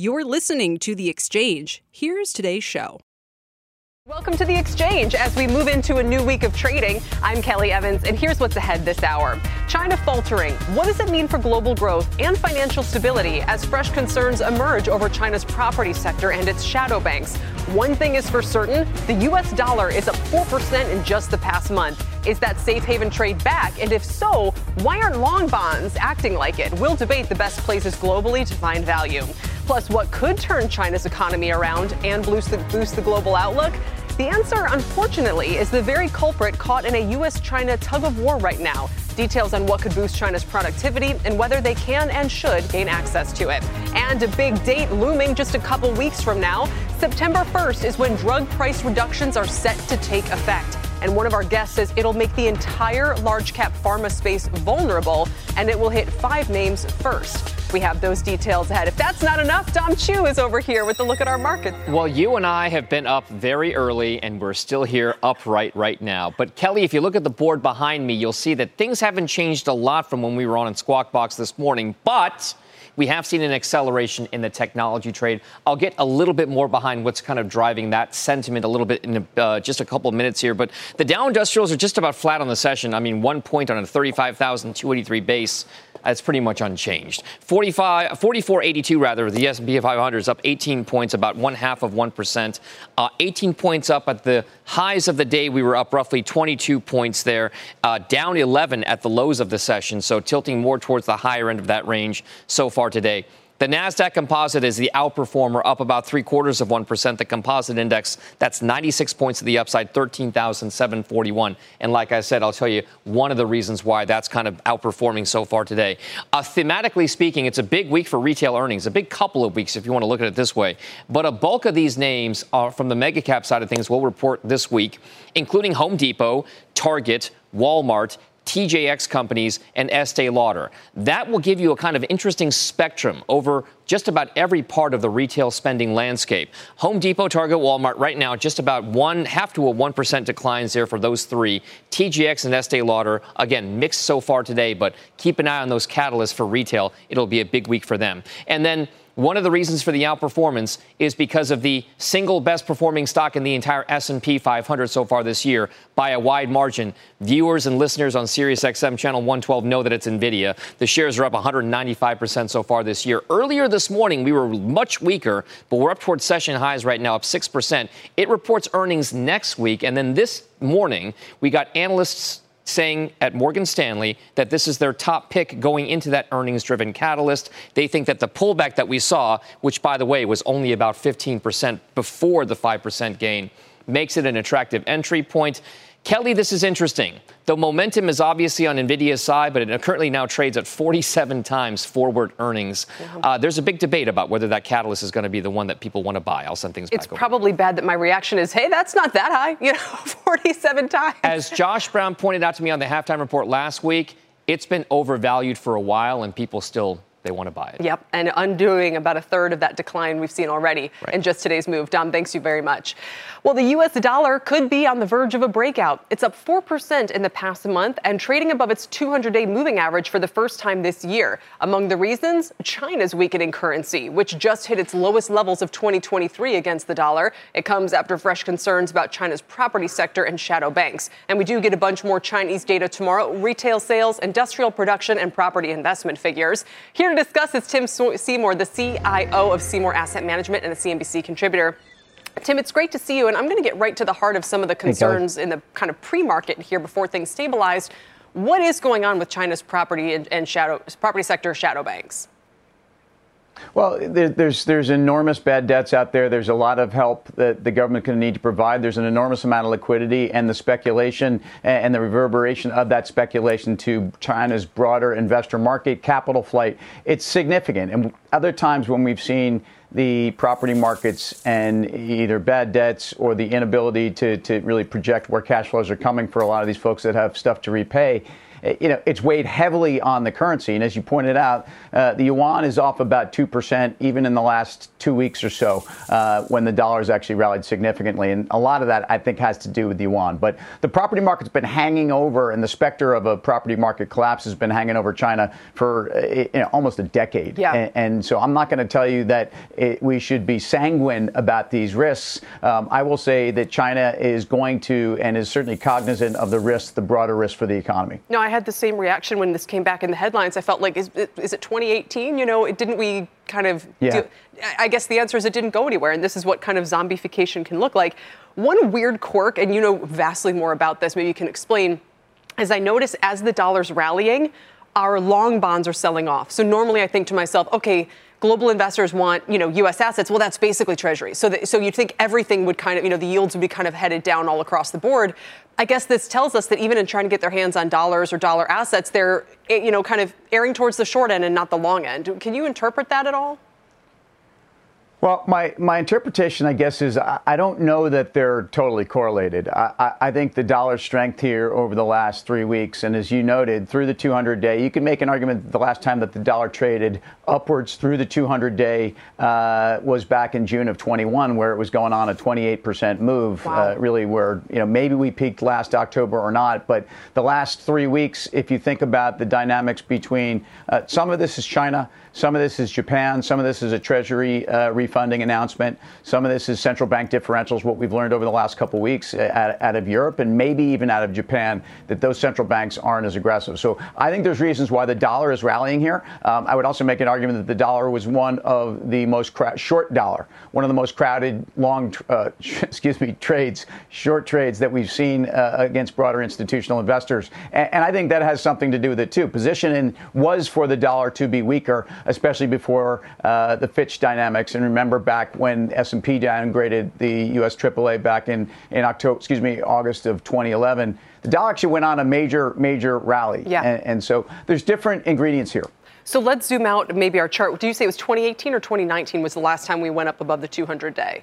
You're listening to The Exchange. Here's today's show. Welcome to the exchange. As we move into a new week of trading, I'm Kelly Evans, and here's what's ahead this hour. China faltering. What does it mean for global growth and financial stability as fresh concerns emerge over China's property sector and its shadow banks? One thing is for certain the U.S. dollar is up 4% in just the past month. Is that safe haven trade back? And if so, why aren't long bonds acting like it? We'll debate the best places globally to find value. Plus, what could turn China's economy around and boost the, boost the global outlook? The answer, unfortunately, is the very culprit caught in a U.S. China tug of war right now. Details on what could boost China's productivity and whether they can and should gain access to it. And a big date looming just a couple weeks from now. September 1st is when drug price reductions are set to take effect. And one of our guests says it'll make the entire large cap pharma space vulnerable and it will hit five names first. We have those details ahead. If that's not enough, Dom Chu is over here with a look at our market. Well, you and I have been up very early, and we're still here upright right now. But Kelly, if you look at the board behind me, you'll see that things haven't changed a lot from when we were on in Squawk Box this morning. But we have seen an acceleration in the technology trade. I'll get a little bit more behind what's kind of driving that sentiment a little bit in uh, just a couple of minutes here. But the Dow Industrials are just about flat on the session. I mean, one point on a 35,283 base. That's pretty much unchanged. 45, 4482 rather. The S&P 500 is up 18 points, about one half of one percent. Uh, 18 points up at the highs of the day. We were up roughly 22 points there, uh, down 11 at the lows of the session. So tilting more towards the higher end of that range so far today. The NASDAQ composite is the outperformer, up about three quarters of 1%. The composite index, that's 96 points to the upside, 13,741. And like I said, I'll tell you one of the reasons why that's kind of outperforming so far today. Uh, thematically speaking, it's a big week for retail earnings, a big couple of weeks if you want to look at it this way. But a bulk of these names are from the mega cap side of things will report this week, including Home Depot, Target, Walmart, TJX companies, and Estee Lauder. That will give you a kind of interesting spectrum over just about every part of the retail spending landscape. Home Depot, Target, Walmart, right now, just about one half to a 1% declines there for those three. TJX and Estee Lauder, again, mixed so far today, but keep an eye on those catalysts for retail. It'll be a big week for them. And then one of the reasons for the outperformance is because of the single best performing stock in the entire S&P 500 so far this year by a wide margin. Viewers and listeners on SiriusXM channel 112 know that it's Nvidia. The shares are up 195% so far this year. Earlier this morning we were much weaker, but we're up towards session highs right now up 6%. It reports earnings next week and then this morning we got analysts saying at Morgan Stanley that this is their top pick going into that earnings driven catalyst. They think that the pullback that we saw, which by the way was only about 15% before the 5% gain, makes it an attractive entry point. Kelly, this is interesting. The momentum is obviously on Nvidia's side, but it currently now trades at 47 times forward earnings. Uh, there's a big debate about whether that catalyst is going to be the one that people want to buy. I'll send things it's back. It's probably bad that my reaction is, hey, that's not that high. You know, 47 times. As Josh Brown pointed out to me on the halftime report last week, it's been overvalued for a while, and people still they want to buy it. Yep, and undoing about a third of that decline we've seen already right. in just today's move. Dom, thanks you very much. Well, the U.S. dollar could be on the verge of a breakout. It's up 4% in the past month and trading above its 200 day moving average for the first time this year. Among the reasons, China's weakening currency, which just hit its lowest levels of 2023 against the dollar. It comes after fresh concerns about China's property sector and shadow banks. And we do get a bunch more Chinese data tomorrow retail sales, industrial production, and property investment figures. Here here to discuss is Tim Seymour, the CIO of Seymour Asset Management and a CNBC contributor. Tim, it's great to see you, and I'm going to get right to the heart of some of the concerns in the kind of pre-market here before things stabilized. What is going on with China's property and, and shadow property sector shadow banks? Well, there, there's there's enormous bad debts out there. There's a lot of help that the government going to need to provide. There's an enormous amount of liquidity, and the speculation and the reverberation of that speculation to China's broader investor market, capital flight, it's significant. And other times when we've seen the property markets and either bad debts or the inability to, to really project where cash flows are coming for a lot of these folks that have stuff to repay, you know, it's weighed heavily on the currency. And as you pointed out, uh, the yuan is off about 2%, even in the last two weeks or so, uh, when the dollar has actually rallied significantly. And a lot of that, I think, has to do with the yuan. But the property market's been hanging over, and the specter of a property market collapse has been hanging over China for uh, you know, almost a decade. Yeah. And, and so I'm not going to tell you that it, we should be sanguine about these risks. Um, I will say that China is going to and is certainly cognizant of the risks, the broader risk for the economy. No, I had the same reaction when this came back in the headlines. I felt like, is, is it 2018? You know, it, didn't we kind of yeah. do, I guess the answer is it didn't go anywhere, and this is what kind of zombification can look like. One weird quirk, and you know vastly more about this, maybe you can explain, is I notice as the dollar's rallying, our long bonds are selling off. So normally I think to myself, okay, global investors want, you know, U.S. assets. Well, that's basically Treasury. So, that, so you'd think everything would kind of, you know, the yields would be kind of headed down all across the board. I guess this tells us that even in trying to get their hands on dollars or dollar assets, they're, eh, you know, kind of erring towards the short end and not the long end. Can you interpret that at all? Well, my, my interpretation, I guess, is I, I don't know that they're totally correlated. I, I, I, think the dollar strength here over the last three weeks, and as you noted, through the 200 day, you can make an argument that the last time that the dollar traded upwards through the 200 day uh, was back in June of 21, where it was going on a 28% move, wow. uh, really, where, you know, maybe we peaked last October or not. But the last three weeks, if you think about the dynamics between uh, some of this is China, some of this is Japan, some of this is a Treasury uh, refunding announcement. Some of this is central bank differentials, what we've learned over the last couple of weeks uh, out, out, of Europe and maybe even out of Japan, that those central banks aren't as aggressive. So I think there's reasons why the dollar is rallying here. Um, I would also make an argument that the dollar was one of the most short dollar, one of the most crowded long, uh, excuse me, trades, short trades that we've seen uh, against broader institutional investors. And, and I think that has something to do with it too. Positioning was for the dollar to be weaker, especially before uh, the Fitch dynamics. And remember back when S&P downgraded the U.S. AAA back in, in October, excuse me, August of 2011, the dollar actually went on a major, major rally. Yeah. And, and so there's different ingredients here. So let's zoom out maybe our chart. Do you say it was 2018 or 2019 was the last time we went up above the 200 day?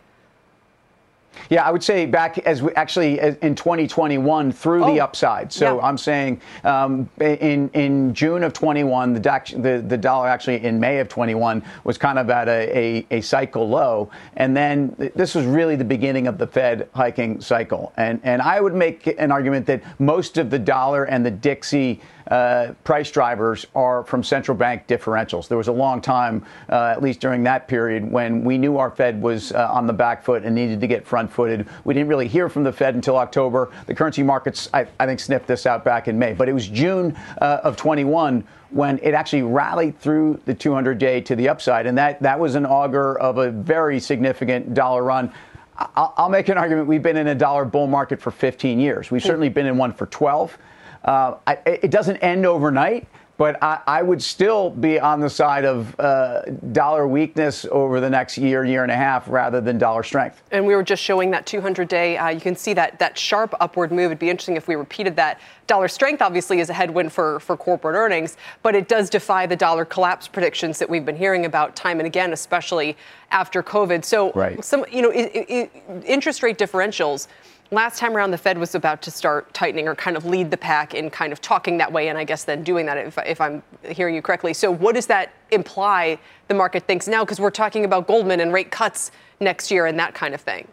Yeah, I would say back as we actually in 2021 through oh, the upside. So yeah. I'm saying um, in in June of 21, the, the, the dollar actually in May of 21 was kind of at a, a, a, cycle low, and then this was really the beginning of the Fed hiking cycle. And and I would make an argument that most of the dollar and the Dixie uh, price drivers are from central bank differentials. There was a long time, uh, at least during that period, when we knew our Fed was uh, on the back foot and needed to get front footed. We didn't really hear from the Fed until October. The currency markets, I, I think, sniffed this out back in May. But it was June uh, of 21 when it actually rallied through the 200 day to the upside. And that, that was an augur of a very significant dollar run. I'll, make an argument. We've been in a dollar bull market for 15 years. We've certainly been in one for 12. Uh, I, it doesn't end overnight, but I, I, would still be on the side of uh, dollar weakness over the next year, year and a half, rather than dollar strength. And we were just showing that 200-day. Uh, you can see that that sharp upward move. It'd be interesting if we repeated that. Dollar strength obviously is a headwind for for corporate earnings, but it does defy the dollar collapse predictions that we've been hearing about time and again, especially after COVID. So, right. some you know, it, it, interest rate differentials last time around the Fed was about to start tightening or kind of lead the pack in kind of talking that way and I guess then doing that if, if I'm hearing you correctly. So what does that imply the market thinks now because we're talking about Goldman and rate cuts next year and that kind of thing?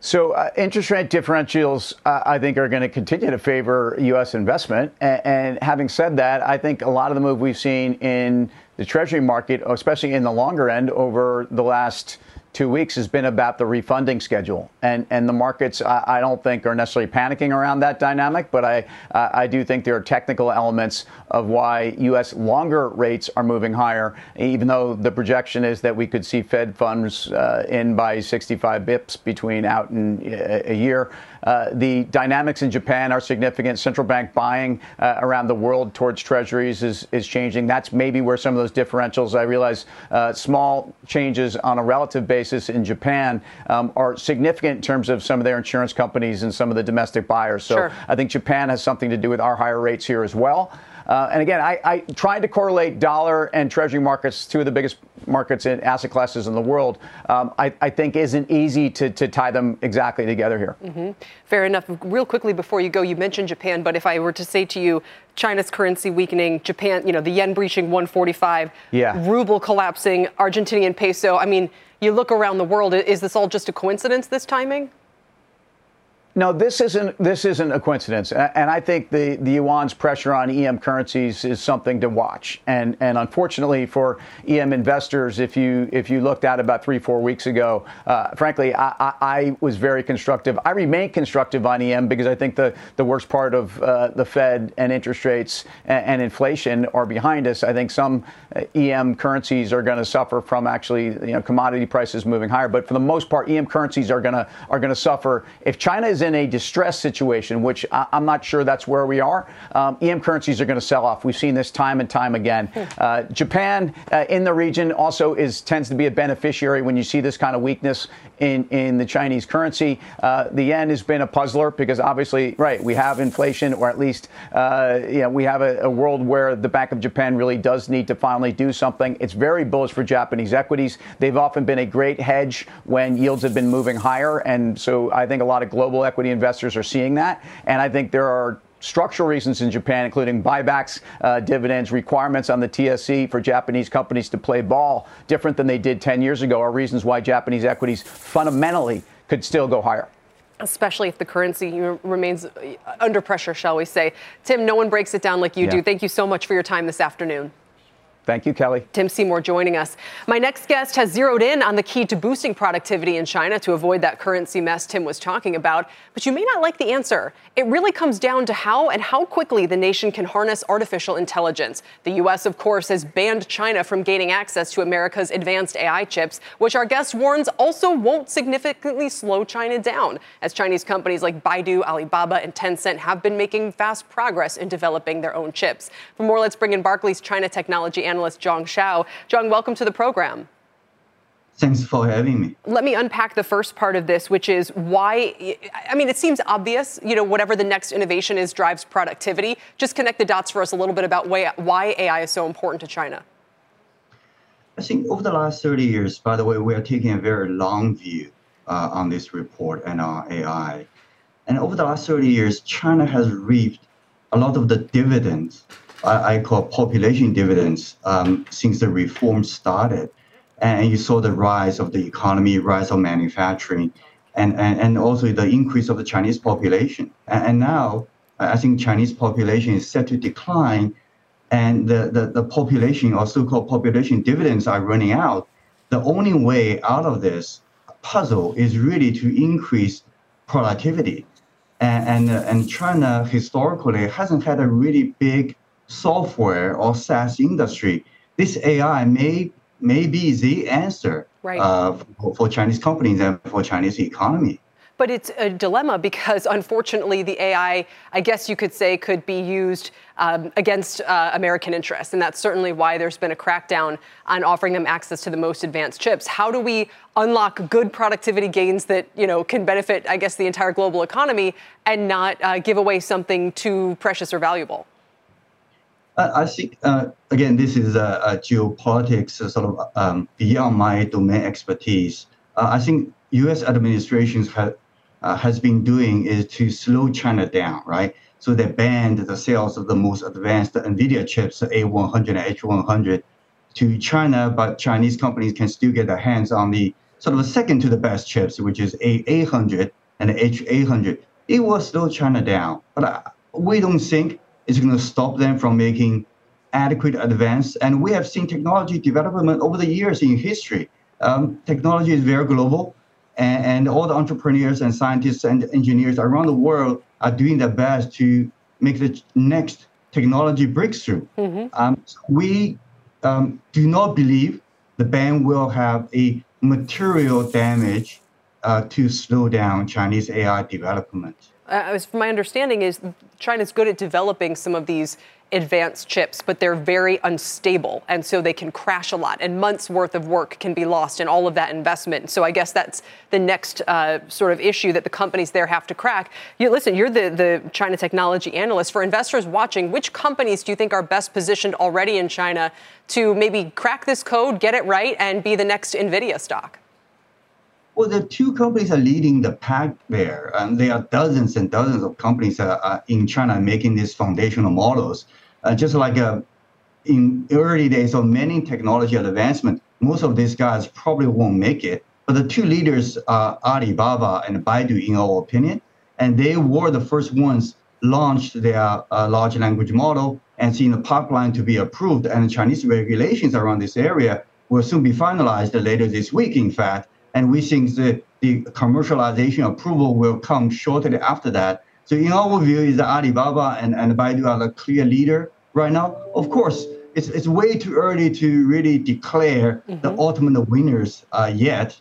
So uh, interest rate differentials, uh, I think, are going to continue to favor U.S. investment. And, and, having said that, I think a lot of the move we've seen in the Treasury market, especially in the longer end, over the last two weeks has been about the refunding schedule. And, and the markets, I, I don't think, are necessarily panicking around that dynamic, but I, uh, I do think there are technical elements of why U.S. longer rates are moving higher, even though the projection is that we could see Fed funds uh, in by 65 bips between out and a year. Uh, the dynamics in Japan are significant. Central bank buying uh, around the world towards treasuries is, is changing. That's maybe where some of those differentials, I realize, uh, small changes on a relative basis in Japan um, are significant in terms of some of their insurance companies and some of the domestic buyers. So sure. I think Japan has something to do with our higher rates here as well. Uh, and again, I, I tried to correlate dollar and treasury markets, two of the biggest markets in asset classes in the world. Um, I, I, think isn't easy to, to tie them exactly together here. Mm-hmm. Fair enough. Real quickly before you go, you mentioned Japan, but if I were to say to you, China's currency weakening, Japan, you know, the yen breaching 145, yeah. ruble collapsing, Argentinian peso. I mean, you look around the world, is this all just a coincidence, this timing? No, this isn't this isn't a coincidence, and I think the, the yuan's pressure on EM currencies is something to watch. And and unfortunately for EM investors, if you if you looked at about three four weeks ago, uh, frankly, I, I, I, was very constructive. I remain constructive on EM because I think the the worst part of uh, the Fed and interest rates and, and, inflation are behind us. I think some uh, EM currencies are going to suffer from actually you know commodity prices moving higher, but for the most part, EM currencies are going to are going to suffer if China is in a distress situation, which I, am not sure that's where we are, um, EM currencies are going to sell off. We've seen this time and time again. Hmm. Uh, Japan uh, in the region also is tends to be a beneficiary when you see this kind of weakness in, in the Chinese currency. Uh, the yen has been a puzzler because obviously, right, we have inflation, or at least uh, you know, we have a, a, world where the Bank of Japan really does need to finally do something. It's very bullish for Japanese equities. They've often been a great hedge when yields have been moving higher, and so I think a lot of global equity investors are seeing that. And I think there are structural reasons in Japan, including buybacks, uh, dividends, requirements on the TSE for Japanese companies to play ball different than they did 10 years ago, are reasons why Japanese equities fundamentally could still go higher especially if the currency remains under pressure, shall we say. Tim, no one breaks it down like you yeah. do. Thank you so much for your time this afternoon. Thank you, Kelly. Tim Seymour joining us. My next guest has zeroed in on the key to boosting productivity in China to avoid that currency mess Tim was talking about. But you may not like the answer. It really comes down to how and how quickly the nation can harness artificial intelligence. The U.S., of course, has banned China from gaining access to America's advanced AI chips, which our guest warns also won't significantly slow China down, as Chinese companies like Baidu, Alibaba, and Tencent have been making fast progress in developing their own chips. For more, let's bring in Barclays China technology analyst analyst Jiong Shao. Jiong, welcome to the program. Thanks for having me. Let me unpack the first part of this, which is why, I mean, it seems obvious, you know, whatever the next innovation is drives productivity. Just connect the dots for us a little bit about why AI is so important to China. I think over the last 30 years, by the way, we are taking a very long view uh, on this report and on AI. And over the last 30 years, China has reaped a lot of the dividends I, I call population dividends um, since the reform started. And you saw the rise of the economy, rise of manufacturing, and, and, and also the increase of the Chinese population. And, and now I think Chinese population is set to decline and the, the, the population or so-called population dividends are running out. The only way out of this puzzle is really to increase productivity. And, and, and China historically hasn't had a really big software or SaaS industry, this AI may may be the answer right. uh, for, for Chinese companies and for Chinese economy. But it's a dilemma because, unfortunately, the AI, I guess you could say, could be used um, against uh, American interests. And that's certainly why there's been a crackdown on offering them access to the most advanced chips. How do we unlock good productivity gains that you know, can benefit, I guess, the entire global economy and not uh, give away something too precious or valuable? I think uh, again, this is a, geopolitics uh, sort of um, beyond my domain expertise. Uh, I think U.S. administrations uh, has been doing is to slow China down, right? So they banned the sales of the most advanced NVIDIA chips, A100 and H100, to China, but Chinese companies can still get their hands on the sort of second to the best chips, which is A800 and H800. It will slow China down, but uh, we don't think is going to stop them from making adequate advance. And we have seen technology development over the years in history. Um, technology is very global, and, and, all the entrepreneurs and scientists and engineers around the world are doing their best to make the next technology breakthrough. Mm-hmm. Um, we um, do not believe the ban will have a material damage uh, to slow down Chinese AI development. Uh, my understanding is China's good at developing some of these advanced chips, but they're very unstable. And so they can crash a lot, and months worth of work can be lost in all of that investment. So I guess that's the next uh, sort of issue that the companies there have to crack. You, listen, you're the, the China technology analyst. For investors watching, which companies do you think are best positioned already in China to maybe crack this code, get it right, and be the next NVIDIA stock? Well, the two companies are leading the pack there. and there are dozens and dozens of companies uh, uh, in China making these foundational models. Uh, just like uh, in early days of many technology advancement, most of these guys probably won't make it. But the two leaders are Alibaba and Baidu, in our opinion, and they were the first ones launched their uh, large language model and seen the pipeline to be approved. And Chinese regulations around this area will soon be finalized later this week, in fact and we think the, the commercialization approval will come shortly after that. So in our view, is Alibaba and, and Baidu are the clear leader right now. Of course, it's, it's way too early to really declare mm-hmm. the ultimate winners uh, yet.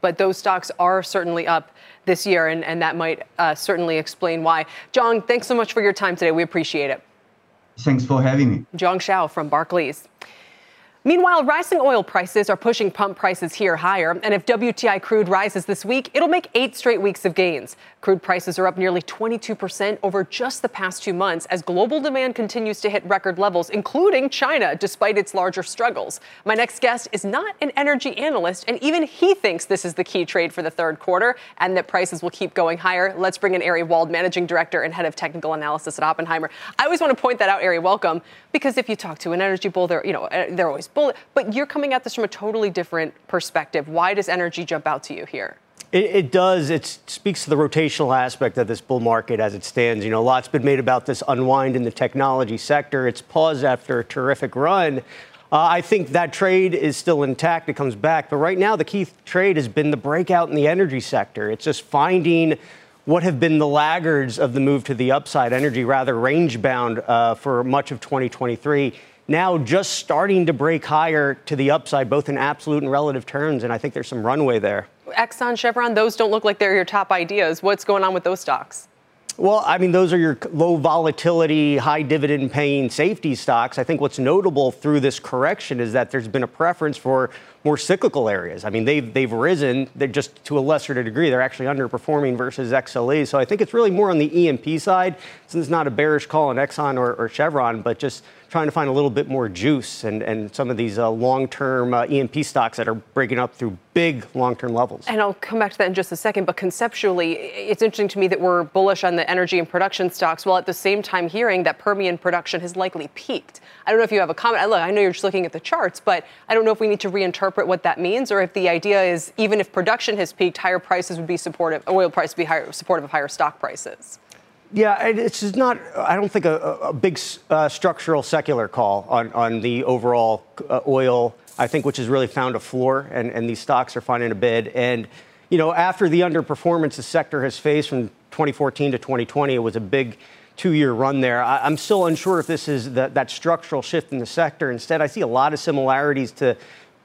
But those stocks are certainly up this year, and, and that might uh, certainly explain why. John, thanks so much for your time today. We appreciate it. Thanks for having me. Jiong Shao from Barclays. Meanwhile, rising oil prices are pushing pump prices here higher, and if WTI crude rises this week, it'll make eight straight weeks of gains. Crude prices are up nearly 22% over just the past two months as global demand continues to hit record levels, including China, despite its larger struggles. My next guest is not an energy analyst, and even he thinks this is the key trade for the third quarter and that prices will keep going higher. Let's bring in Ari Wald, managing director and head of technical analysis at Oppenheimer. I always want to point that out, Ari. Welcome, because if you talk to an energy bull, they're you know they're always bullet. But you're coming at this from a totally different perspective. Why does energy jump out to you here? It, it, does. It speaks to the rotational aspect of this bull market as it stands. You know, a lot's been made about this unwind in the technology sector. It's paused after a terrific run. Uh, I think that trade is still intact. It comes back. But right now, the key trade has been the breakout in the energy sector. It's just finding what have been the laggards of the move to the upside, energy rather range bound uh, for much of 2023 now just starting to break higher to the upside, both in absolute and relative terms. And I think there's some runway there. Exxon, Chevron, those don't look like they're your top ideas. What's going on with those stocks? Well, I mean, those are your low volatility, high dividend paying safety stocks. I think what's notable through this correction is that there's been a preference for more cyclical areas. I mean, they've, they've risen, they're just to a lesser degree. They're actually underperforming versus XLE. So I think it's really more on the E&P side, since it's not a bearish call on Exxon or, or Chevron, but just trying to find a little bit more juice and, and some of these uh, long-term uh, E&P stocks that are breaking up through big long-term levels. And I'll come back to that in just a second. But conceptually, it's interesting to me that we're bullish on the energy and production stocks, while at the same time hearing that Permian production has likely peaked. I don't know if you have a comment. Look, I know you're just looking at the charts, but I don't know if we need to reinterpret what that means, or if the idea is even if production has peaked, higher prices would be supportive, oil price would be higher, supportive of higher stock prices. Yeah, it's not, I don't think, a, a big uh, structural secular call on, on the overall uh, oil, I think, which has really found a floor, and, and these stocks are finding a bid. And, you know, after the underperformance the sector has faced from 2014 to 2020, it was a big two year run there. I, am still unsure if this is the, that structural shift in the sector. Instead, I see a lot of similarities to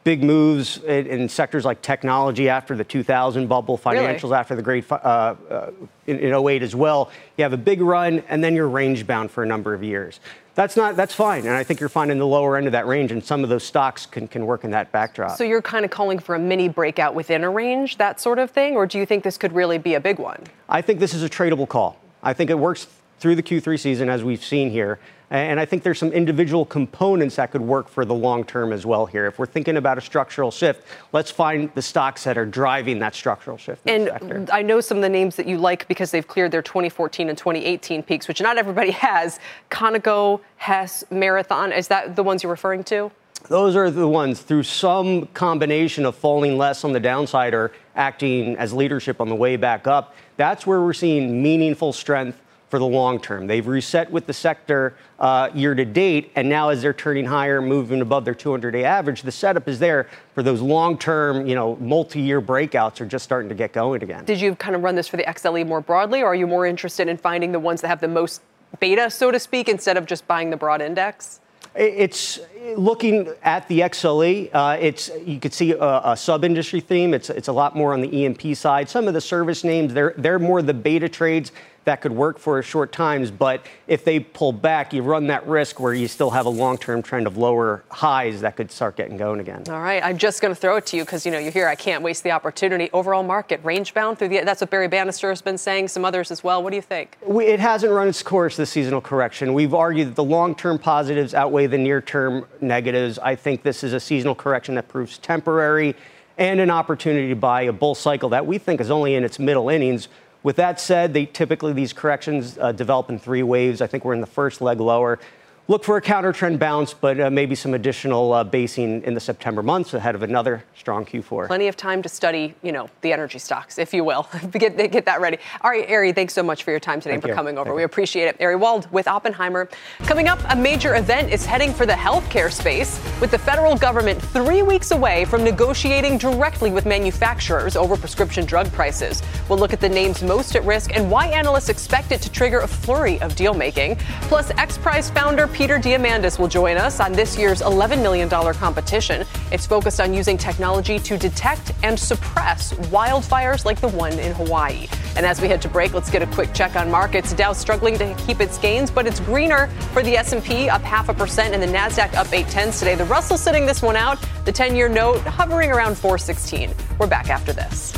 big moves in, in, sectors like technology after the 2000 bubble, financials really? after the great uh, uh, in, in 08 as well. You have a big run, and then you're range bound for a number of years. That's not that's fine, and I think you're finding the lower end of that range, and some of those stocks can, can work in that backdrop. So you're kind of calling for a mini breakout within a range, that sort of thing, or do you think this could really be a big one? I think this is a tradable call. I think it works through the Q3 season, as we've seen here. And I think there's some individual components that could work for the long term as well here. If we're thinking about a structural shift, let's find the stocks that are driving that structural shift. and I know some of the names that you like because they've cleared their 2014 and 2018 peaks, which not everybody has. Conoco, Hess, Marathon. Is that the ones you're referring to? Those are the ones through some combination of falling less on the downside or acting as leadership on the way back up. That's where we're seeing meaningful strength for the long term. They've reset with the sector uh, year to date, and now as they're turning higher, moving above their 200-day average, the setup is there for those long-term, you know, multi-year breakouts are just starting to get going again. Did you kind of run this for the XLE more broadly, or are you more interested in finding the ones that have the most beta, so to speak, instead of just buying the broad index? It's looking at the XLE. Uh, it's you could see a, a sub-industry theme. It's it's a lot more on the E&P side. Some of the service names they're they're more the beta trades that could work for short times. But if they pull back, you run that risk where you still have a long-term trend of lower highs that could start getting going again. All right, I'm just going to throw it to you because you know you hear I can't waste the opportunity. Overall market range bound through the that's what Barry Bannister has been saying. Some others as well. What do you think? We, it hasn't run its course this seasonal correction. We've argued that the long-term positives outweigh the near-term negatives. I think this is a seasonal correction that proves temporary and an opportunity to buy a bull cycle that we think is only in its middle innings with that said, they typically these corrections uh, develop in three waves. I think we're in the first leg lower look for a counter trend bounce, but uh, maybe some additional uh, basing in the September months ahead of another strong Q4. Plenty of time to study, you know, the energy stocks, if you will. get, get that ready. All right, Ari, thanks so much for your time today Thank and for you. coming over. Thank we appreciate it. Ari Wald with Oppenheimer. Coming up, a major event is heading for the healthcare space, with the federal government three weeks away from negotiating directly with manufacturers over prescription drug prices. We'll look at the names most at risk and why analysts expect it to trigger a flurry of deal making. Plus, X Prize founder Peter Diamandis will join us on this year's $11 million competition. It's focused on using technology to detect and suppress wildfires like the one in Hawaii. And as we head to break, let's get a quick check on markets. Dow struggling to keep its gains, but it's greener for the S&P up half a percent and the Nasdaq up 8 tenths today. The Russell sitting this one out, the 10-year note hovering around 416. We're back after this.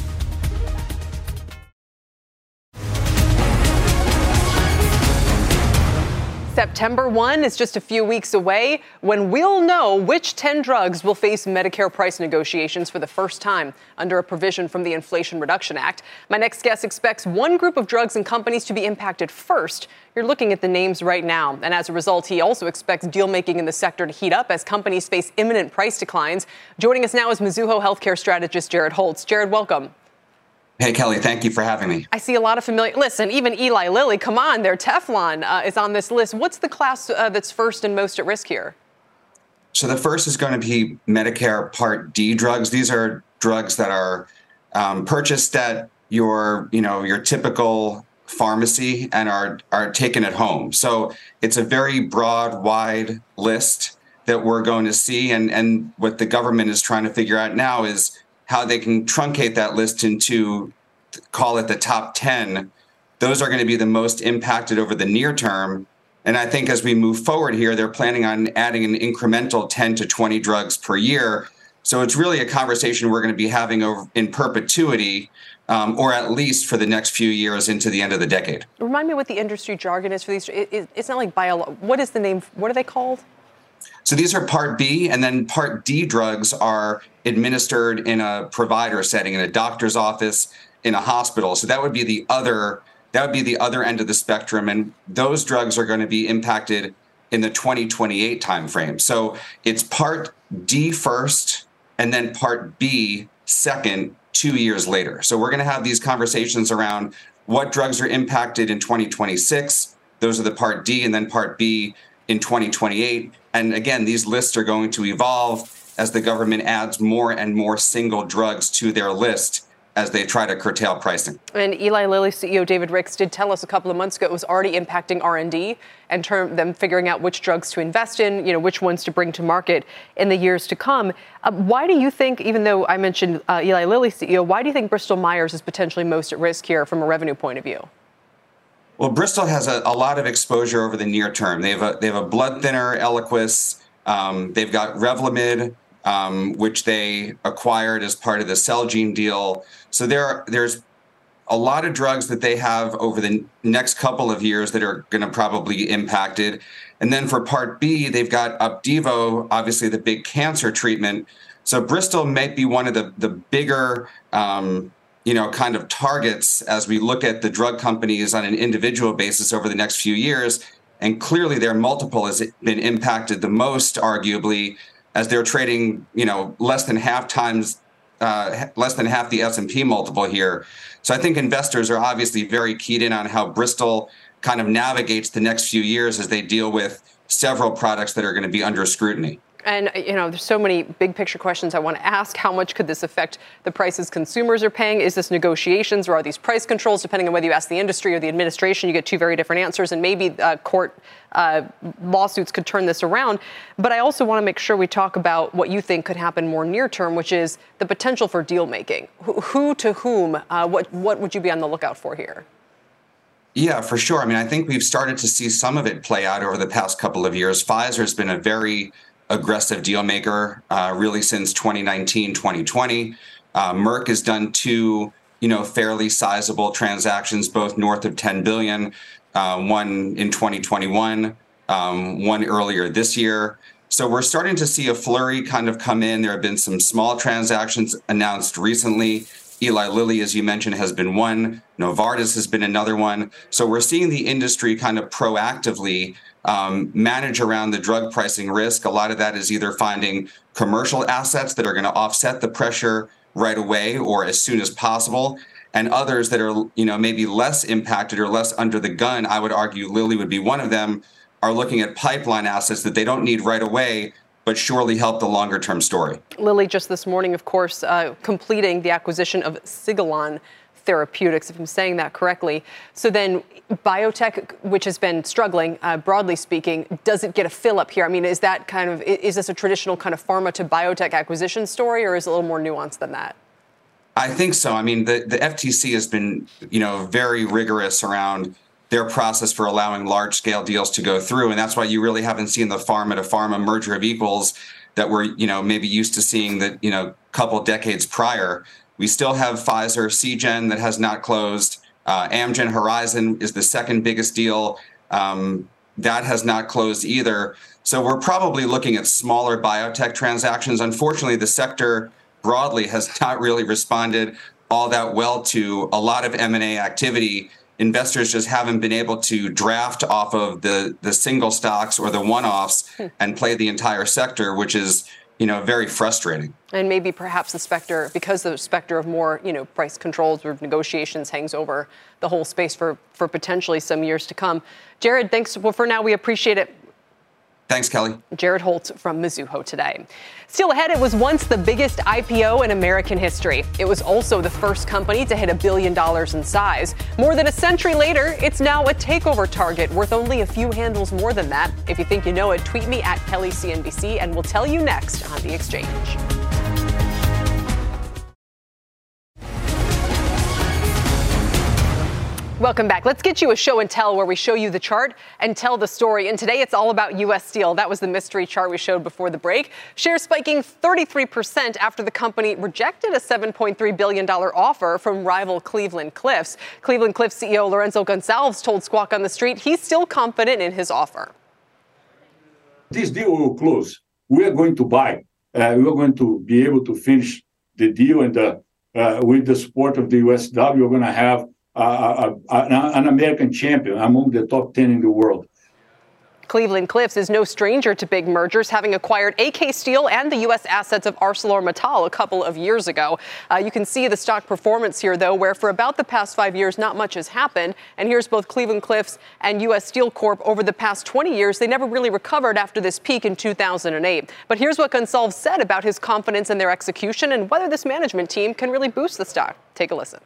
September 1 is just a few weeks away when we'll know which 10 drugs will face Medicare price negotiations for the first time under a provision from the Inflation Reduction Act. My next guest expects one group of drugs and companies to be impacted first. You're looking at the names right now. And as a result, he also expects deal making in the sector to heat up as companies face imminent price declines. Joining us now is Mizuho healthcare strategist Jared Holz. Jared, welcome. Hey, Kelly, thank you for having me. I see a lot of familiar. Listen, even Eli Lilly, come on, their Teflon uh, is on this list. What's the class uh, that's first and most at risk here? So the first is going to be Medicare Part D drugs. These are drugs that are um, purchased at your, you know, your typical pharmacy and are are taken at home. So it's a very broad, wide list that we're going to see, and and what the government is trying to figure out now is how they can truncate that list into call it the top 10 those are going to be the most impacted over the near term and i think as we move forward here they're planning on adding an incremental 10 to 20 drugs per year so it's really a conversation we're going to be having over in perpetuity um, or at least for the next few years into the end of the decade Remind me what the industry jargon is for these. It, it, it's not like bio. What is the name? What are they called? So these are Part B, and then Part D drugs are administered in a provider setting, in a doctor's office, in a hospital. So that would be the other that would be the other end of the spectrum, and those drugs are going to be impacted in the 2028 timeframe. So it's Part D first, and then Part B second, two years later. So we're going to have these conversations around what drugs are impacted in 2026. Those are the Part D, and then Part B in 2028. And again, these lists are going to evolve as the government adds more and more single drugs to their list as they try to curtail pricing. And Eli Lilly CEO David Ricks did tell us a couple of months ago it was already impacting R&D and term them figuring out which drugs to invest in, you know, which ones to bring to market in the years to come. Uh, why do you think, even though I mentioned uh, Eli Lilly CEO, why do you think Bristol Myers is potentially most at risk here from a revenue point of view? Well, Bristol has a, a lot of exposure over the near term. They have a they have a blood thinner, Eliquis. Um, they've got Revlimid, um, which they acquired as part of the Celgene deal. So there there's a lot of drugs that they have over the next couple of years that are going to probably be impacted. And then for Part B, they've got Opdivo, obviously the big cancer treatment. So Bristol might be one of the the bigger. Um, you know, kind of targets as we look at the drug companies on an individual basis over the next few years. And clearly, their multiple has been impacted the most, arguably, as they're trading, you know, less than half times, uh, less than half the S and P multiple here. So I think investors are obviously very keyed in on how Bristol kind of navigates the next few years as they deal with several products that are going to be under scrutiny. And, you know, there's so many big picture questions I want to ask. How much could this affect the prices consumers are paying? Is this negotiations or are these price controls? Depending on whether you ask the industry or the administration, you get two very different answers. And maybe uh, court uh, lawsuits could turn this around. But I also want to make sure we talk about what you think could happen more near term, which is the potential for deal making. Who, who to whom? Uh, what, what would you be on the lookout for here? Yeah, for sure. I mean, I think we've started to see some of it play out over the past couple of years. Pfizer has been a very aggressive deal maker uh, really since 2019, 2020. Uh, Merck has done two, you know, fairly sizable transactions, both north of 10 billion. Uh, one in 2021, um, one earlier this year. So we're starting to see a flurry kind of come in. There have been some small transactions announced recently. Eli Lilly, as you mentioned, has been one. Novartis has been another one. So we're seeing the industry kind of proactively um, manage around the drug pricing risk. A lot of that is either finding commercial assets that are going to offset the pressure right away or as soon as possible, and others that are you know maybe less impacted or less under the gun. I would argue Lilly would be one of them. Are looking at pipeline assets that they don't need right away, but surely help the longer term story. Lilly just this morning, of course, uh, completing the acquisition of Sigilon Therapeutics, if I'm saying that correctly. So then, biotech, which has been struggling, uh, broadly speaking, does it get a fill up here? I mean, is that kind of is this a traditional kind of pharma to biotech acquisition story, or is it a little more nuanced than that? I think so. I mean, the, the FTC has been, you know, very rigorous around their process for allowing large scale deals to go through, and that's why you really haven't seen the pharma to pharma merger of equals that we're, you know, maybe used to seeing that, you know, a couple decades prior. We still have Pfizer, Seagen that has not closed. Uh, Amgen Horizon is the second biggest deal. Um, that has not closed either. So we're probably looking at smaller biotech transactions. Unfortunately, the sector broadly has not really responded all that well to a lot of M&A activity. Investors just haven't been able to draft off of the the single stocks or the one-offs hmm. and play the entire sector, which is you know, very frustrating. And maybe perhaps the specter, because the specter of more, you know, price controls or negotiations hangs over the whole space for, for potentially some years to come. Jared, thanks. Well, for now, we appreciate it. Thanks, Kelly. Jared Holz from Mizuho today. Still ahead, it was once the biggest IPO in American history. It was also the first company to hit a billion dollars in size. More than a century later, it's now a takeover target worth only a few handles more than that. If you think you know it, tweet me at KellyCNBC and we'll tell you next on The Exchange. Welcome back. Let's get you a show and tell where we show you the chart and tell the story. And today it's all about U.S. Steel. That was the mystery chart we showed before the break. Shares spiking 33% after the company rejected a $7.3 billion offer from rival Cleveland Cliffs. Cleveland Cliffs CEO Lourenco Goncalves told Squawk on the Street he's still confident in his offer. This deal will close. We are going to buy. Uh, we are going to be able to finish the deal, and uh, uh, with the support of the USW, we're going to have uh, an American champion among the top 10 in the world. Cleveland Cliffs is no stranger to big mergers, having acquired AK Steel and the U.S. assets of ArcelorMittal a couple of years ago. Uh, you can see the stock performance here, though, where for about the past five years, not much has happened. And here's both Cleveland Cliffs and U.S. Steel Corp. Over the past 20 years, they never really recovered after this peak in 2008. But here's what Goncalves said about his confidence in their execution and whether this management team can really boost the stock. Take a listen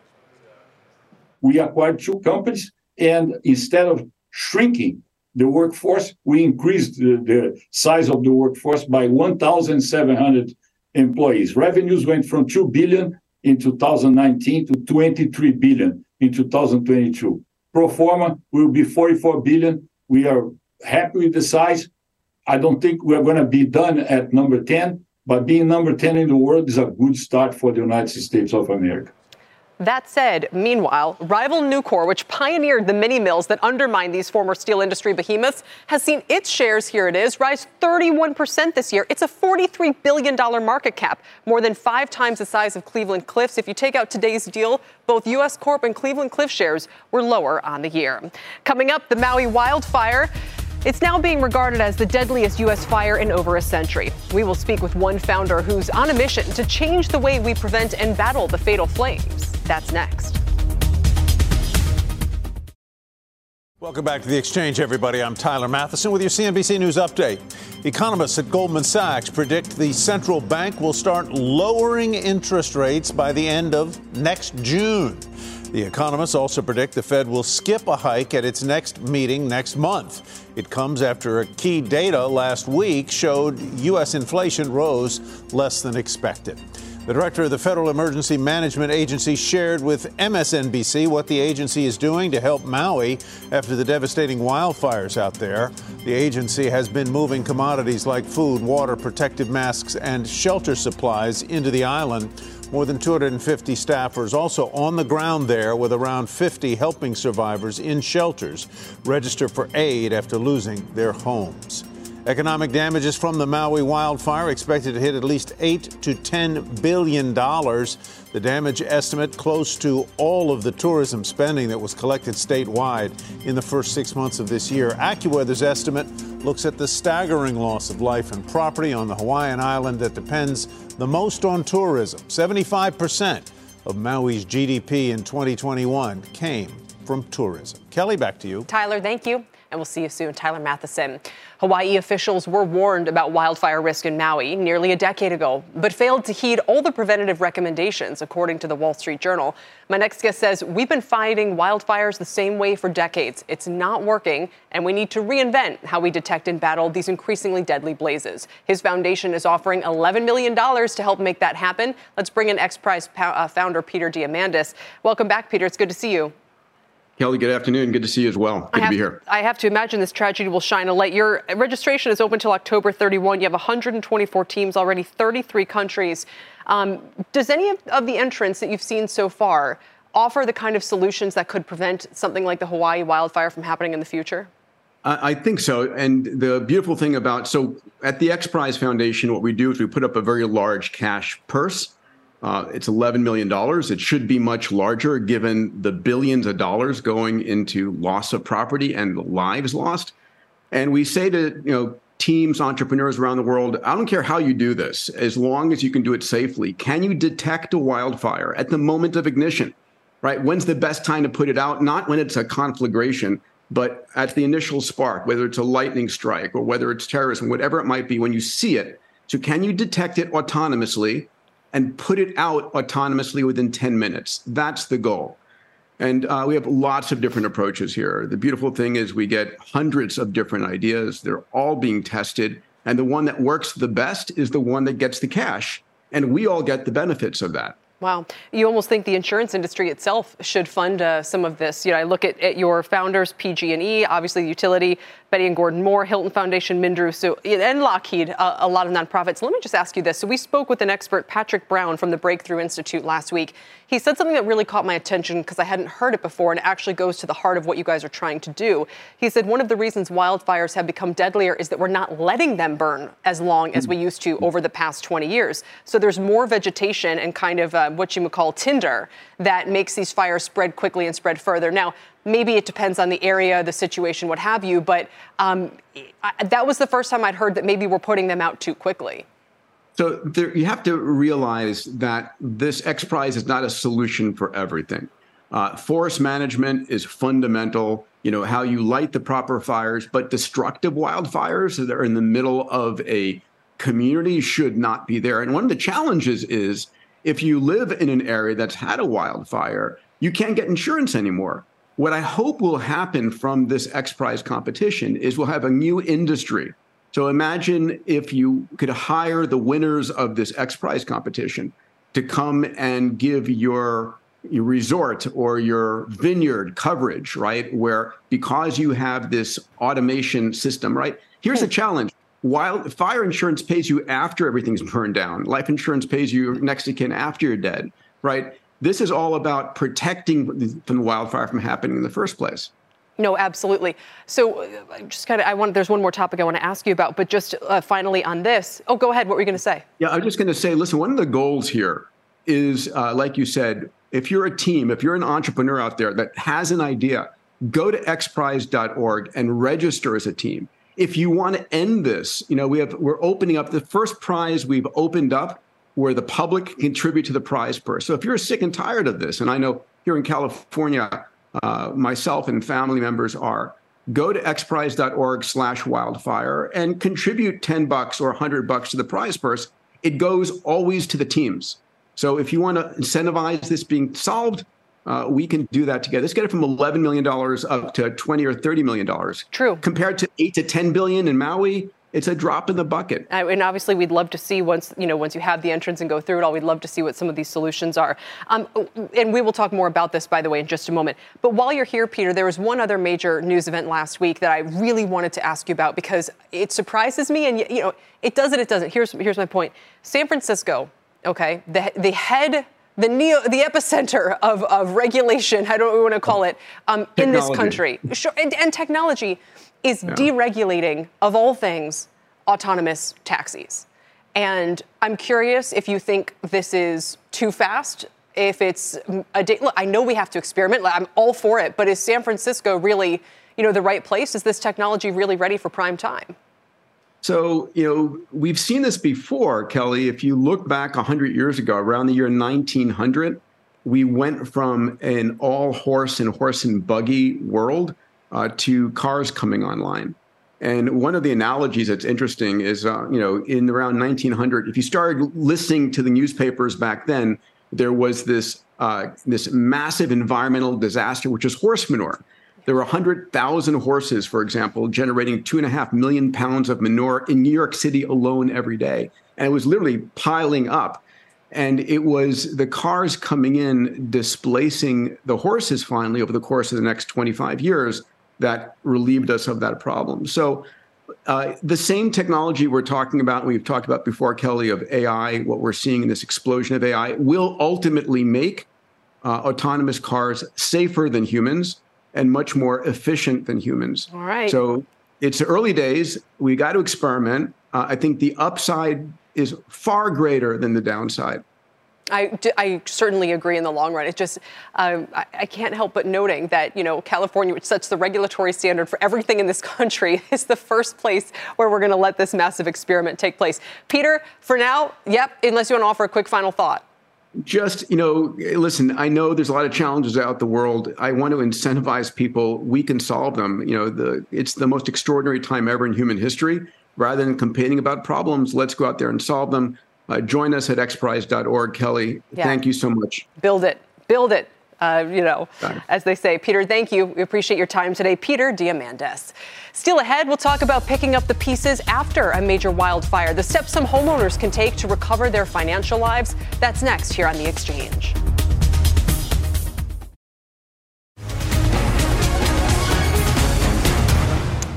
we acquired two companies, and instead of shrinking the workforce, we increased the, the size of the workforce by 1,700 employees. Revenues went from 2 billion in 2019 to 23 billion in 2022. Pro forma will be 44 billion. We are happy with the size. I don't think we're going to be done at number 10, but being number 10 in the world is a good start for the United States of America. That said, meanwhile, rival Nucor, which pioneered the mini mills that undermine these former steel industry behemoths, has seen its shares, here it is, rise 31% this year. It's a $43 billion market cap, more than five times the size of Cleveland Cliffs. If you take out today's deal, both U.S. Corp and Cleveland Cliff shares were lower on the year. Coming up, the Maui wildfire. It's now being regarded as the deadliest U.S. fire in over a century. We will speak with one founder who's on a mission to change the way we prevent and battle the fatal flames. That's next. Welcome back to the exchange, everybody. I'm Tyler Mathisen with your CNBC News update. Economists at Goldman Sachs predict the central bank will start lowering interest rates by the end of next June. The economists also predict the Fed will skip a hike at its next meeting next month. It comes after a key data last week showed U.S. inflation rose less than expected. The director of the Federal Emergency Management Agency shared with MSNBC what the agency is doing to help Maui after the devastating wildfires out there. The agency has been moving commodities like food, water, protective masks, and shelter supplies into the island. More than 250 staffers also on the ground there, with around 50 helping survivors in shelters register for aid after losing their homes. Economic damages from the Maui wildfire expected to hit at least 8 to 10 billion dollars. The damage estimate close to all of the tourism spending that was collected statewide in the first 6 months of this year. AccuWeather's estimate looks at the staggering loss of life and property on the Hawaiian island that depends the most on tourism. 75% of Maui's GDP in 2021 came from tourism. Kelly, back to you. Tyler, thank you and we'll see you soon. Tyler Mathisen. Hawaii officials were warned about wildfire risk in Maui nearly a decade ago, but failed to heed all the preventative recommendations, according to the Wall Street Journal. My next guest says we've been fighting wildfires the same way for decades. It's not working, and we need to reinvent how we detect and battle these increasingly deadly blazes. His foundation is offering $11 million to help make that happen. Let's bring in X Prize uh, founder Peter Diamandis. Welcome back, Peter. It's good to see you. Kelly, good afternoon. Good to see you as well. Good to be here. I have to imagine this tragedy will shine a light. Your registration is open until October 31. You have 124 teams already, 33 countries. Um, does any of, of the entrants that you've seen so far offer the kind of solutions that could prevent something like the Hawaii wildfire from happening in the future? I think so. And the beautiful thing about so at the X Prize Foundation, what we do is we put up a very large cash purse uh, it's $11 million. It should be much larger given the billions of dollars going into loss of property and lives lost. And we say to you know teams, entrepreneurs around the world, I don't care how you do this, as long as you can do it safely. Can you detect a wildfire at the moment of ignition? Right? When's the best time to put it out? Not when it's a conflagration, but at the initial spark, whether it's a lightning strike or whether it's terrorism, whatever it might be, when you see it. So can you detect it autonomously? And put it out autonomously within 10 minutes. That's the goal. And uh, we have lots of different approaches here. The beautiful thing is we get hundreds of different ideas. They're all being tested. And the one that works the best is the one that gets the cash. And we all get the benefits of that. Wow. You almost think the insurance industry itself should fund uh, some of this. You know, I look at, at your founders, PG&E, obviously the utility, Betty and Gordon Moore, Hilton Foundation, Minderoo, so, and Lockheed, a lot of nonprofits. Let me just ask you this. So we spoke with an expert, Patrick Brown from the Breakthrough Institute last week. He said something that really caught my attention because I hadn't heard it before and it actually goes to the heart of what you guys are trying to do. He said one of the reasons wildfires have become deadlier is that we're not letting them burn as long as we used to over the past 20 years. So there's more vegetation and kind of uh, what you would call tinder that makes these fires spread quickly and spread further. Now, maybe it depends on the area, the situation, what have you, but um, I, that was the first time I'd heard that maybe we're putting them out too quickly. So there, you have to realize that this X Prize is not a solution for everything. Uh, forest management is fundamental. You know how you light the proper fires, but destructive wildfires that are in the middle of a community should not be there. And one of the challenges is if you live in an area that's had a wildfire, you can't get insurance anymore. What I hope will happen from this X Prize competition is we'll have a new industry. So imagine if you could hire the winners of this X Prize competition to come and give your your resort or your vineyard coverage, right? Where because you have this automation system, right? Here's the hmm. challenge. While fire insurance pays you after everything's burned down, life insurance pays you next to kin after you're dead, right? This is all about protecting from the wildfire from happening in the first place. No, absolutely. So, uh, just kind of, I want. There's one more topic I want to ask you about, but just uh, finally on this. Oh, go ahead. What were you going to say? Yeah, I'm just going to say. Listen, one of the goals here is, uh, like you said, if you're a team, if you're an entrepreneur out there that has an idea, go to xprize.org and register as a team. If you want to end this, you know, we have we're opening up the first prize we've opened up where the public contribute to the prize purse. So if you're sick and tired of this, and I know here in California, uh, myself and family members are go to xprize.org slash wildfire and contribute 10 bucks or 100 bucks to the prize purse. It goes always to the teams. So if you want to incentivize this being solved, uh, we can do that together. Let's get it from $11 million up to 20 or $30 million. True. Compared to 8 to 10 billion in Maui, it's a drop in the bucket. And obviously, we'd love to see once you know once you have the entrance and go through it all. We'd love to see what some of these solutions are. Um, and we will talk more about this, by the way, in just a moment. But while you're here, Peter, there was one other major news event last week that I really wanted to ask you about because it surprises me, and you know it does it, it doesn't. Here's here's my point. San Francisco, okay, the the head the neo, the epicenter of, of regulation, I don't want to call it, um, in this country. Sure, and, and technology is yeah. deregulating, of all things, autonomous taxis. And I'm curious if you think this is too fast, if it's a day. Look, I know we have to experiment. I'm all for it, but is San Francisco really, you know, the right place? Is this technology really ready for prime time? So, you know, we've seen this before, Kelly. If you look back 100 years ago, around the year 1900, we went from an all horse and horse and buggy world uh, to cars coming online. And one of the analogies that's interesting is, uh, you know, in around 1900, if you started listening to the newspapers back then, there was this uh, this massive environmental disaster, which is horse manure. There were 100,000 horses, for example, generating two and a half million pounds of manure in New York City alone every day. And it was literally piling up. And it was the cars coming in displacing the horses finally over the course of the next 25 years that relieved us of that problem. So, uh, the same technology we're talking about, we've talked about before, Kelly, of AI, what we're seeing in this explosion of AI, will ultimately make uh, autonomous cars safer than humans and much more efficient than humans. All right. So it's early days. We got to experiment. Uh, I think the upside is far greater than the downside. I, I certainly agree in the long run. It just, um, I, I, can't help but noting that, you know, California, which sets the regulatory standard for everything in this country, is the first place where we're going to let this massive experiment take place. Peter, for now, yep, unless you want to offer a quick final thought. Just you know listen i know there's a lot of challenges out the world. I want to incentivize people. We can solve them. You know the it's the most extraordinary time ever in human history. Rather than complaining about problems let's go out there and solve them uh, join us at xprize.org kelly yeah. thank you so much build it build it uh, you know, as they say. Peter, thank you. We appreciate your time today. Peter Diamandis. Still ahead, we'll talk about picking up the pieces after a major wildfire, the steps some homeowners can take to recover their financial lives. That's next here on The Exchange.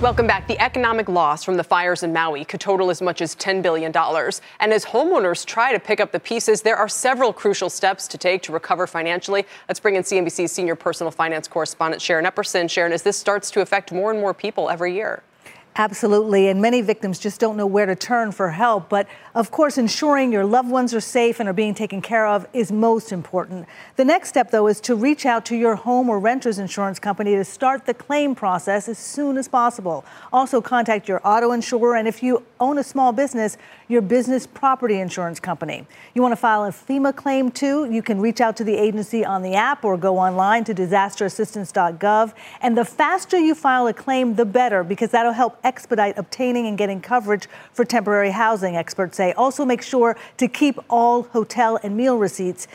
Welcome back. The economic loss from the fires in Maui could total as much as $10 billion. And as homeowners try to pick up the pieces, there are several crucial steps to take to recover financially. Let's bring in CNBC's senior personal finance correspondent, Sharon Epperson. Sharon, as this starts to affect more and more people every year. Absolutely. And many victims just don't know where to turn for help. But of course, ensuring your loved ones are safe and are being taken care of is most important. The next step, though, is to reach out to your home or renter's insurance company to start the claim process as soon as possible. Also, contact your auto insurer. And if you own a small business, your business property insurance company. You want to file a FEMA claim too? You can reach out to the agency on the app or go online to disasterassistance.gov. And the faster you file a claim, the better, because that'll help expedite obtaining and getting coverage for temporary housing, experts say. Also, make sure to keep all hotel and meal receipts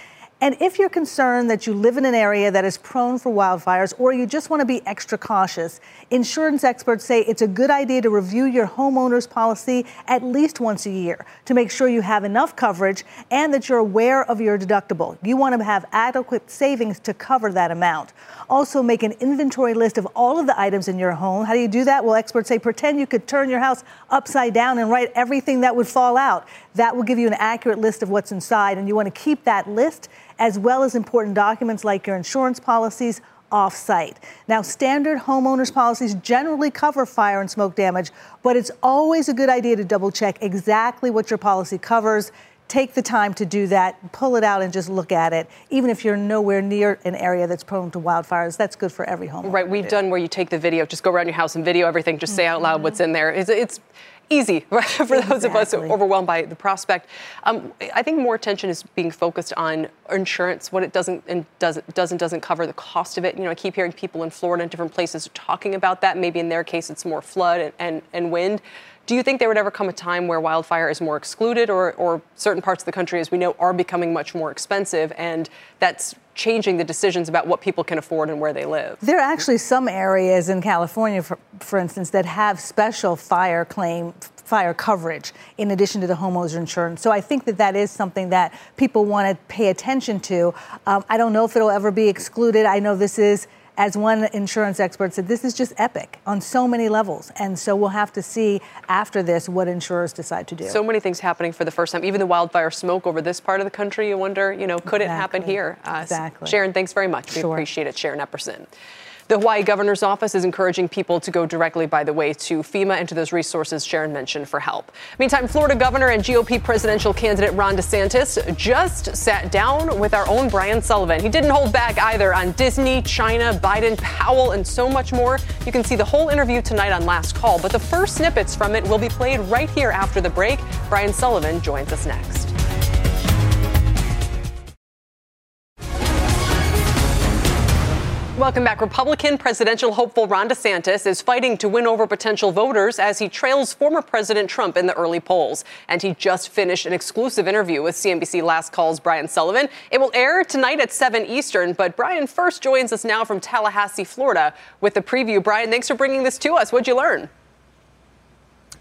and if you're concerned that you live in an area that is prone for wildfires or you just want to be extra cautious, insurance experts say it's a good idea to review your homeowner's policy at least once a year to make sure you have enough coverage and that you're aware of your deductible. You want to have adequate savings to cover that amount. Also, make an inventory list of all of the items in your home. How do you do that? Well, experts say pretend you could turn your house upside down and write everything that would fall out. That will give you an accurate list of what's inside, and you want to keep that list as well as important documents like your insurance policies off-site. Now, standard homeowners policies generally cover fire and smoke damage, but it's always a good idea to double check exactly what your policy covers. Take the time to do that, pull it out and just look at it. Even if you're nowhere near an area that's prone to wildfires, that's good for every home. Right, we've done where you take the video, just go around your house and video everything, just mm-hmm. say out loud what's in there. It's, it's easy for exactly. those of us overwhelmed by the prospect. Um, I think more attention is being focused on insurance, what it doesn't and doesn't doesn't doesn't cover the cost of it. You know, I keep hearing people in Florida and different places talking about that. Maybe in their case, it's more flood and, and, and wind. Do you think there would ever come a time where wildfire is more excluded, or, or certain parts of the country, as we know, are becoming much more expensive, and that's changing the decisions about what people can afford and where they live? There are actually some areas in California, for, for instance, that have special fire claim fire coverage in addition to the homeowners insurance. So I think that that is something that people want to pay attention to. Um, I don't know if it'll ever be excluded. I know this is as one insurance expert said, this is just epic on so many levels. And so we'll have to see after this what insurers decide to do. So many things happening for the first time. Even the wildfire smoke over this part of the country, you wonder, you know, could exactly. it happen here? Uh, exactly. Sharon, thanks very much. We sure. appreciate it. Sharon Epperson. The Hawaii governor's office is encouraging people to go directly, by the way, to FEMA and to those resources Sharon mentioned for help. Meantime, Florida governor and GOP presidential candidate Ron DeSantis just sat down with our own Brian Sullivan. He didn't hold back either on Disney, China, Biden, Powell, and so much more. You can see the whole interview tonight on Last Call, but the first snippets from it will be played right here after the break. Brian Sullivan joins us next. Welcome back. Republican presidential hopeful Ron DeSantis is fighting to win over potential voters as he trails former President Trump in the early polls. And he just finished an exclusive interview with CNBC Last Call's Brian Sullivan. It will air tonight at 7 Eastern, but Brian first joins us now from Tallahassee, Florida with the preview. Brian, thanks for bringing this to us. What'd you learn?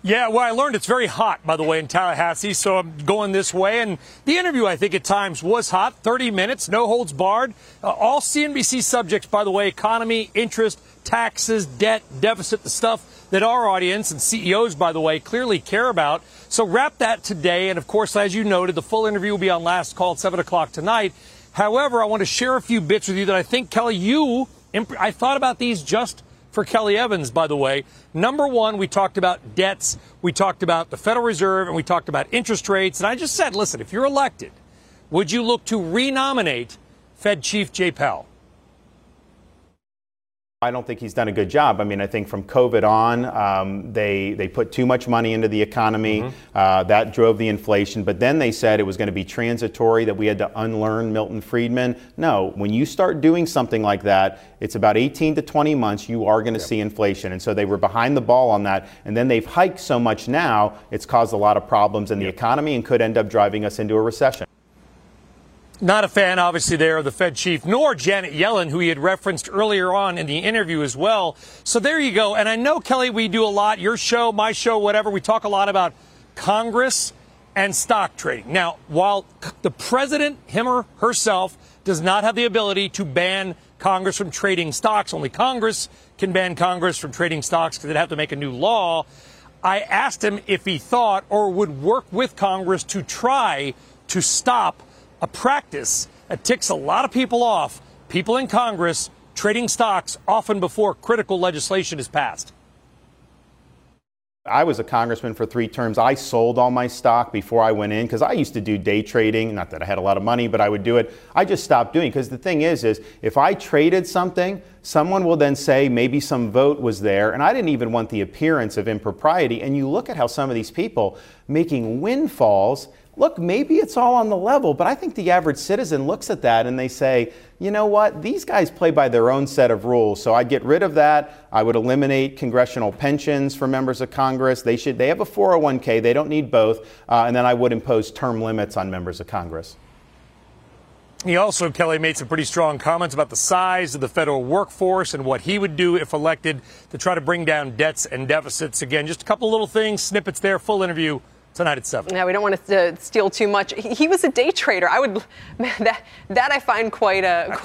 Yeah, well, I learned it's very hot, by the way, in Tallahassee, so I'm going this way. And the interview, I think, at times was hot 30 minutes, no holds barred. Uh, all CNBC subjects, by the way economy, interest, taxes, debt, deficit, the stuff that our audience and CEOs, by the way, clearly care about. So wrap that today. And of course, as you noted, the full interview will be on last call at 7 o'clock tonight. However, I want to share a few bits with you that I think, Kelly, you, I thought about these just for Kelly Evans, by the way. Number one, we talked about debts, we talked about the Federal Reserve, and we talked about interest rates. And I just said, listen, if you're elected, would you look to renominate Fed Chief Jay Powell? I don't think he's done a good job. I mean, I think from COVID on, um, they they put too much money into the economy. Mm-hmm. Uh, that drove the inflation. But then they said it was going to be transitory, that we had to unlearn Milton Friedman. No, when you start doing something like that, it's about 18 to 20 months. You are going to yep. see inflation, and so they were behind the ball on that. And then they've hiked so much now, it's caused a lot of problems in yep. the economy and could end up driving us into a recession. Not a fan, obviously, there of the Fed chief, nor Janet Yellen, who he had referenced earlier on in the interview as well. So there you go. And I know, Kelly, we do a lot, your show, my show, whatever, we talk a lot about Congress and stock trading. Now, while the president, him or herself, does not have the ability to ban Congress from trading stocks, only Congress can ban Congress from trading stocks because they'd have to make a new law. I asked him if he thought or would work with Congress to try to stop a practice that ticks a lot of people off, people in Congress trading stocks often before critical legislation is passed. I was a congressman for three terms. I sold all my stock before I went in because I used to do day trading. Not that I had a lot of money, but I would do it. I just stopped doing because the thing is, is if I traded something, someone will then say maybe some vote was there, and I didn't even want the appearance of impropriety. And you look at how some of these people making windfalls look, maybe it's all on the level, but I think the average citizen looks at that and they say, you know what, these guys play by their own set of rules. So I'd get rid of that. I would eliminate congressional pensions for members of Congress. They should, they have a 401k, they don't need both. Uh, and then I would impose term limits on members of Congress. He also, Kelly, made some pretty strong comments about the size of the federal workforce and what he would do if elected to try to bring down debts and deficits. Again, just a couple little things, snippets there, full interview tonight at 7. Yeah, we don't want to uh, steal too much. He, he, was a day trader. I would, man, that, that I find quite a.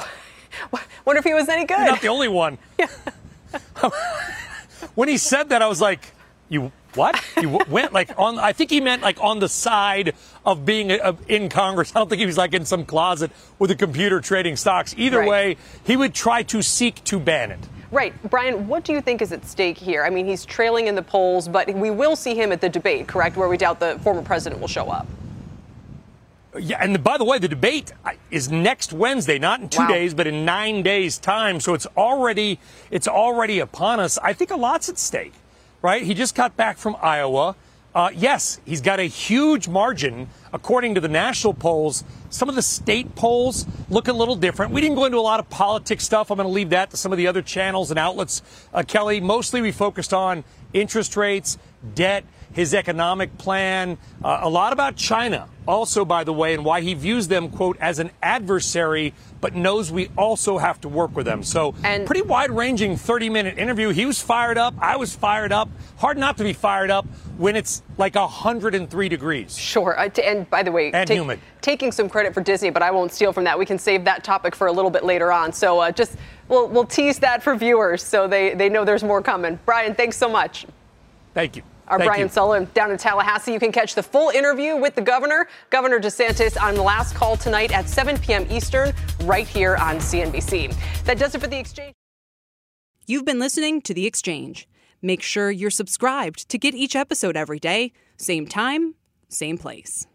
Quite, wonder if he was any good. You're not the only one. Yeah. when he said that, I was like, you what? You went like on, I think he meant like on the side of being a, a, in Congress. I don't think he was like in some closet with a computer trading stocks. Either right. way, he would try to seek to ban it. Right. Brian, what do you think is at stake here? I mean, he's trailing in the polls, but we will see him at the debate, correct, where we doubt the former president will show up. Yeah, and by the way, the debate uh, is next Wednesday, not in two wow. days, but in nine days' time. So it's already it's already upon us. I think a lot's at stake, right? He just got back from Iowa. Uh, yes, he's got a huge margin according to the national polls. Some of the state polls look a little different. We didn't go into a lot of politics stuff. I'm going to leave that to some of the other channels and outlets. Uh, Kelly, mostly we focused on interest rates, debt, his economic plan, uh, a lot about China, also, by the way, and why he views them, quote, as an adversary, but knows we also have to work with them. So, and pretty wide ranging 30 minute interview. He was fired up. I was fired up. Hard not to be fired up when it's like 103 degrees. Sure. And by the way, and take, humid. taking some credit for Disney, but I won't steal from that. We can save that topic for a little bit later on. So, uh, just we'll, we'll tease that for viewers so they, they know there's more coming. Brian, thanks so much. Thank you. Our Thank Brian you. Sullivan down in Tallahassee. You can catch the full interview with the governor, Governor DeSantis, on the last call tonight at 7 p.m. Eastern, right here on CNBC. That does it for the exchange. You've been listening to The Exchange. Make sure you're subscribed to get each episode every day, same time, same place.